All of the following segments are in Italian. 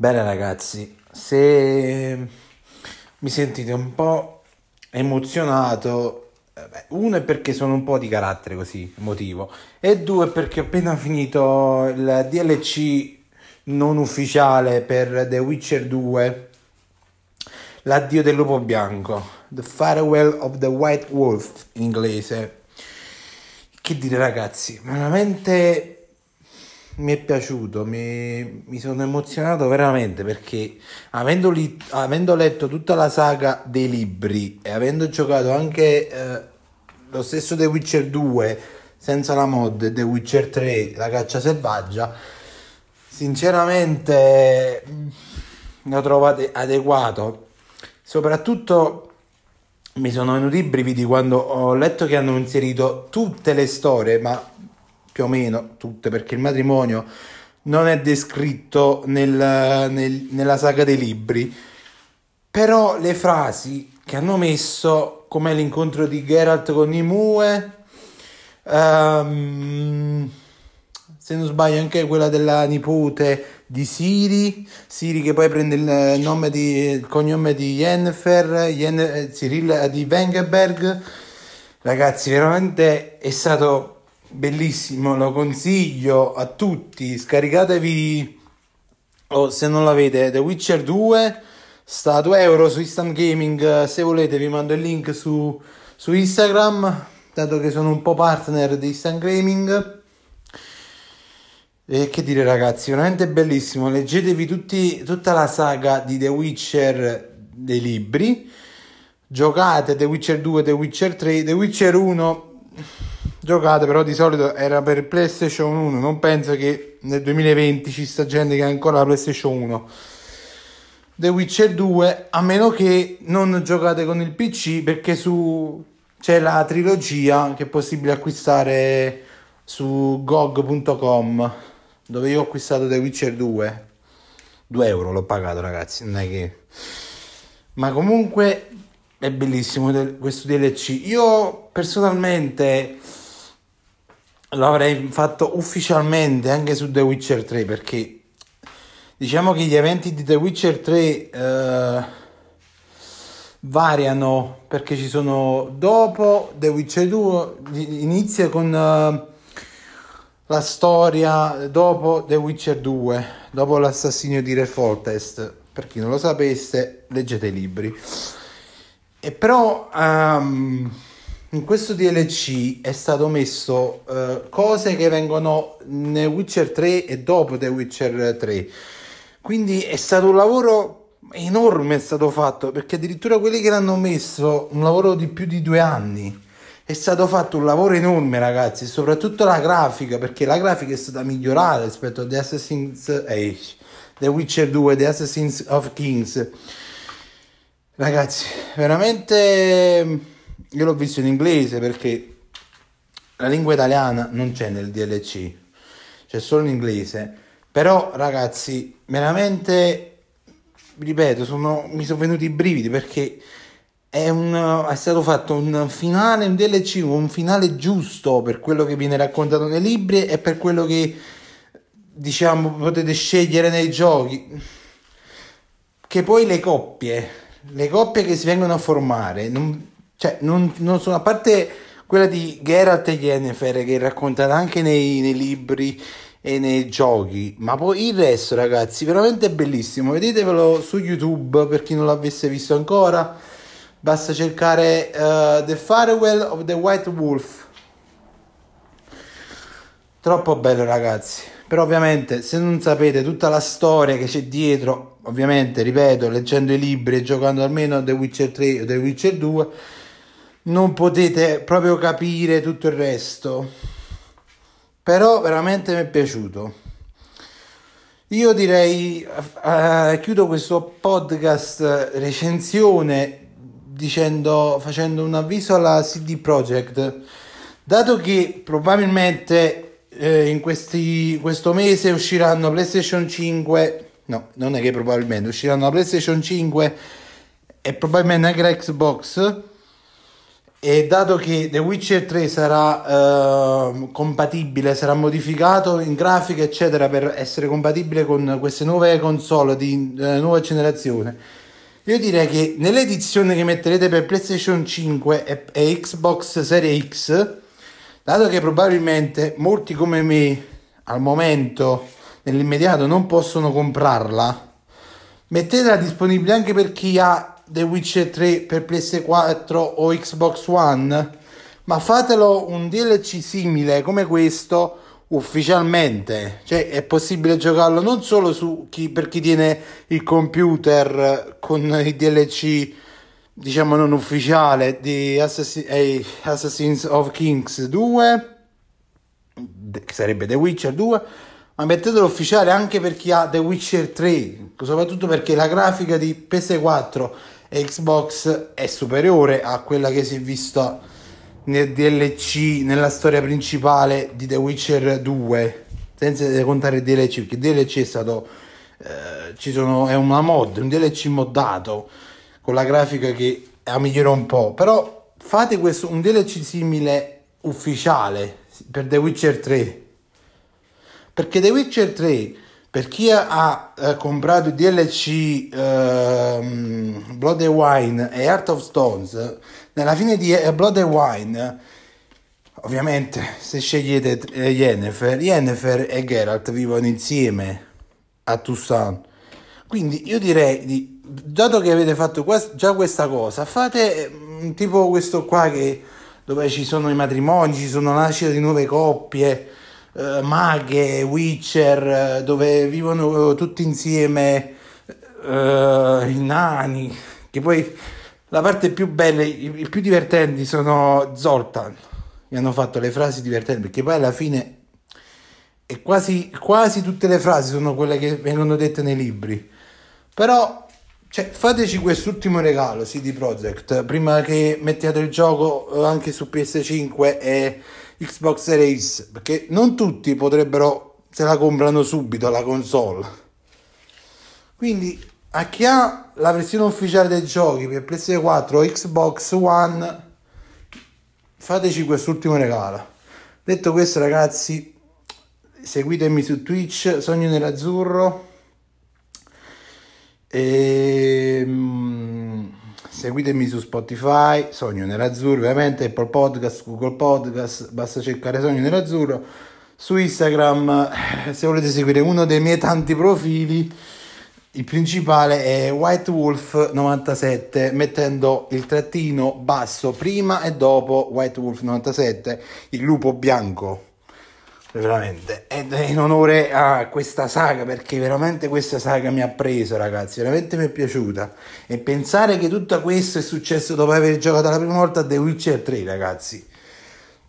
Bene ragazzi, se mi sentite un po' emozionato, eh, uno è perché sono un po' di carattere così, emotivo, e due è perché ho appena finito il DLC non ufficiale per The Witcher 2, l'addio del lupo bianco, The Farewell of the White Wolf in inglese. Che dire ragazzi, veramente mi è piaciuto, mi, mi sono emozionato veramente perché avendo, li, avendo, letto tutta la saga dei libri e avendo giocato anche eh, lo stesso The Witcher 2 senza la mod The Witcher 3 la caccia selvaggia, sinceramente mm, lo trovate adeguato. Soprattutto mi sono venuti i brividi quando ho letto che hanno inserito tutte le storie, ma più o meno tutte, perché il matrimonio non è descritto nel, nel, nella saga dei libri, però le frasi che hanno messo, come l'incontro di Geralt con Nimue, um, se non sbaglio anche quella della nipote di Siri, Siri che poi prende il nome di, il cognome di Yennefer, Yen, Cyril di Wengerberg, ragazzi veramente è stato bellissimo, lo consiglio a tutti. Scaricatevi o se non l'avete The Witcher 2 sta a 2 euro su Instant Gaming. Se volete, vi mando il link su, su Instagram, dato che sono un po' partner di Instant Gaming. E che dire, ragazzi, veramente bellissimo. Leggetevi tutti, tutta la saga di The Witcher dei libri. Giocate The Witcher 2, The Witcher 3, The Witcher 1 giocate, però di solito era per PlayStation 1. Non penso che nel 2020 ci sta gente che ha ancora la PlayStation 1. The Witcher 2, a meno che non giocate con il PC, perché su c'è la trilogia che è possibile acquistare su GOG.com, dove io ho acquistato The Witcher 2. 2 euro l'ho pagato, ragazzi. Non è che. Ma comunque è bellissimo questo DLC. Io personalmente lo avrei fatto ufficialmente anche su The Witcher 3 perché diciamo che gli eventi di The Witcher 3 eh, variano perché ci sono dopo The Witcher 2 inizia con eh, la storia dopo The Witcher 2 dopo l'assassinio di Re Fortest. Per chi non lo sapesse leggete i libri. E però um, in questo DLC è stato messo uh, cose che vengono nel Witcher 3 e dopo The Witcher 3. Quindi è stato un lavoro enorme è stato fatto perché addirittura quelli che l'hanno messo un lavoro di più di due anni è stato fatto un lavoro enorme ragazzi soprattutto la grafica perché la grafica è stata migliorata rispetto a The Assassin's Age The Witcher 2 The Assassins of Kings ragazzi veramente io l'ho visto in inglese perché la lingua italiana non c'è nel DLC, c'è solo in inglese. Però ragazzi, veramente, ripeto, sono, mi sono venuti i brividi perché è, un, è stato fatto un finale, un DLC, un finale giusto per quello che viene raccontato nei libri e per quello che diciamo potete scegliere nei giochi. Che poi le coppie, le coppie che si vengono a formare, non, cioè, non, non sono, a parte quella di Geralt e Yennefer che è raccontata anche nei, nei libri e nei giochi, ma poi il resto, ragazzi, veramente bellissimo. Vedetevelo su YouTube per chi non l'avesse visto ancora. Basta cercare uh, The Farewell of the White Wolf. Troppo bello, ragazzi. Però ovviamente se non sapete tutta la storia che c'è dietro, ovviamente, ripeto, leggendo i libri e giocando almeno The Witcher 3 o The Witcher 2, non potete proprio capire tutto il resto. Però veramente mi è piaciuto. Io direi, uh, chiudo questo podcast recensione dicendo, facendo un avviso alla CD Projekt, dato che probabilmente eh, in questi, questo mese usciranno PlayStation 5, no, non è che probabilmente usciranno la PlayStation 5 e probabilmente anche la Xbox e dato che The Witcher 3 sarà uh, compatibile, sarà modificato in grafica, eccetera, per essere compatibile con queste nuove console di uh, nuova generazione, io direi che nell'edizione che metterete per PlayStation 5 e, e Xbox Series X, dato che probabilmente molti come me al momento, nell'immediato, non possono comprarla, mettetela disponibile anche per chi ha The Witcher 3 per PS4 o Xbox One, ma fatelo un DLC simile come questo ufficialmente, cioè è possibile giocarlo non solo su chi, per chi tiene il computer con i DLC diciamo non ufficiale di Assassin, eh, Assassins of Kings 2 che sarebbe The Witcher 2 ma mettetelo ufficiale anche per chi ha The Witcher 3 soprattutto perché la grafica di PS4 e Xbox è superiore a quella che si è vista nel DLC, nella storia principale di The Witcher 2, senza contare DLC, perché DLC è stato, eh, ci sono, è una mod, un DLC moddato, con la grafica che migliora un po', però fate questo, un DLC simile ufficiale per The Witcher 3, perché The Witcher 3 per chi ha eh, comprato DLC eh, Blood and Wine e Heart of Stones, nella fine di eh, Blood and Wine, ovviamente se scegliete eh, Yennefer, Yennefer e Geralt vivono insieme a Toussaint. Quindi io direi, di, dato che avete fatto quest- già questa cosa, fate mm, tipo questo qua che, dove ci sono i matrimoni, ci sono la nascita di nuove coppie uh, maghe, Witcher, uh, dove vivono tutti insieme uh, i nani, che poi la parte più bella, i, più divertenti sono Zoltan, mi hanno fatto le frasi divertenti, perché poi alla fine e quasi, quasi tutte le frasi sono quelle che vengono dette nei libri. Però cioè, fateci quest'ultimo regalo CD Projekt prima che mettiate il gioco anche su PS5 e Xbox Series perché non tutti potrebbero se la comprano subito la console. Quindi a chi ha la versione ufficiale dei giochi per PS4 o Xbox One fateci quest'ultimo regalo. Detto questo ragazzi seguitemi su Twitch Sogno Nerazzurro. E seguitemi su Spotify, Sogno Nerazzurro, ovviamente Apple Podcast, Google Podcast, basta cercare Sogno Nerazzurro. Su Instagram, eh, se volete seguire uno dei miei tanti profili, il principale è White Wolf 97, mettendo il trattino basso prima e dopo White Wolf 97, il lupo bianco veramente. È in onore a questa saga perché veramente questa saga mi ha preso ragazzi. Veramente mi è piaciuta. E pensare che tutto questo è successo dopo aver giocato la prima volta a The Witcher 3 ragazzi.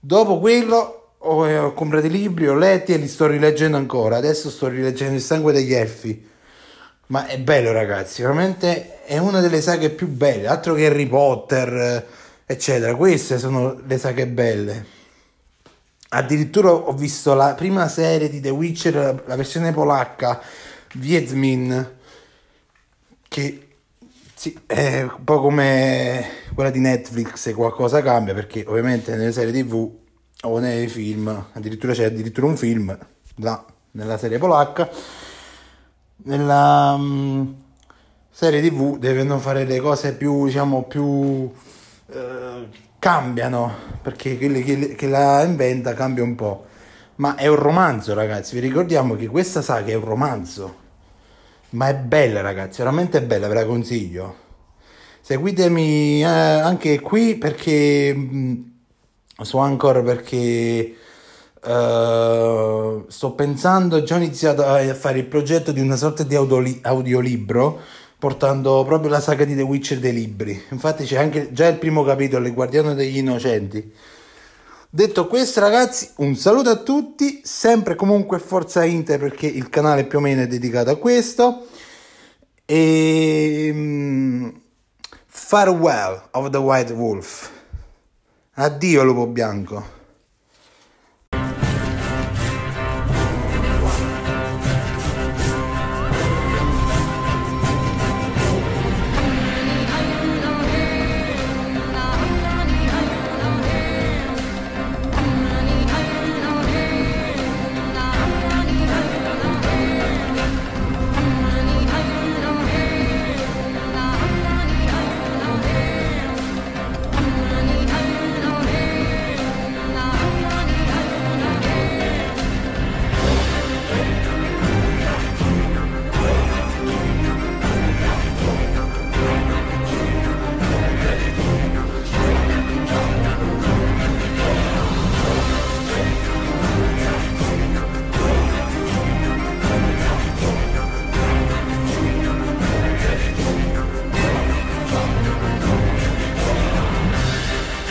Dopo quello ho, eh, ho comprato i libri ho letti e li sto rileggendo ancora. Adesso sto rileggendo il sangue degli elfi. Ma è bello ragazzi. Veramente è una delle saghe più belle. Altro che Harry Potter eh, eccetera. Queste sono le saghe belle Addirittura ho visto la prima serie di The Witcher, la versione polacca, Wiedźmin, che sì, è un po' come quella di Netflix, qualcosa cambia perché ovviamente nelle serie tv o nei film, addirittura c'è addirittura un film là, nella serie polacca, nella um, serie tv devono fare le cose più, diciamo, più... Uh, cambiano perché quelli che, che la inventa cambia un po'. Ma è un romanzo, ragazzi. Vi ricordiamo che questa saga è un romanzo. Ma è bella, ragazzi, veramente bella, ve la consiglio. Seguitemi eh, anche qui perché mh, mm, su Anchor perché uh, sto pensando, già ho iniziato a fare il progetto di una sorta di audioli- audiolibro portando proprio la saga di The Witcher dei libri. Infatti c'è anche già il primo capitolo, Il Guardiano degli Innocenti. Detto questo, ragazzi, un saluto a tutti, sempre comunque Forza Inter perché il canale più o meno è dedicato a questo. E um, farewell of the White Wolf. Addio lupo bianco.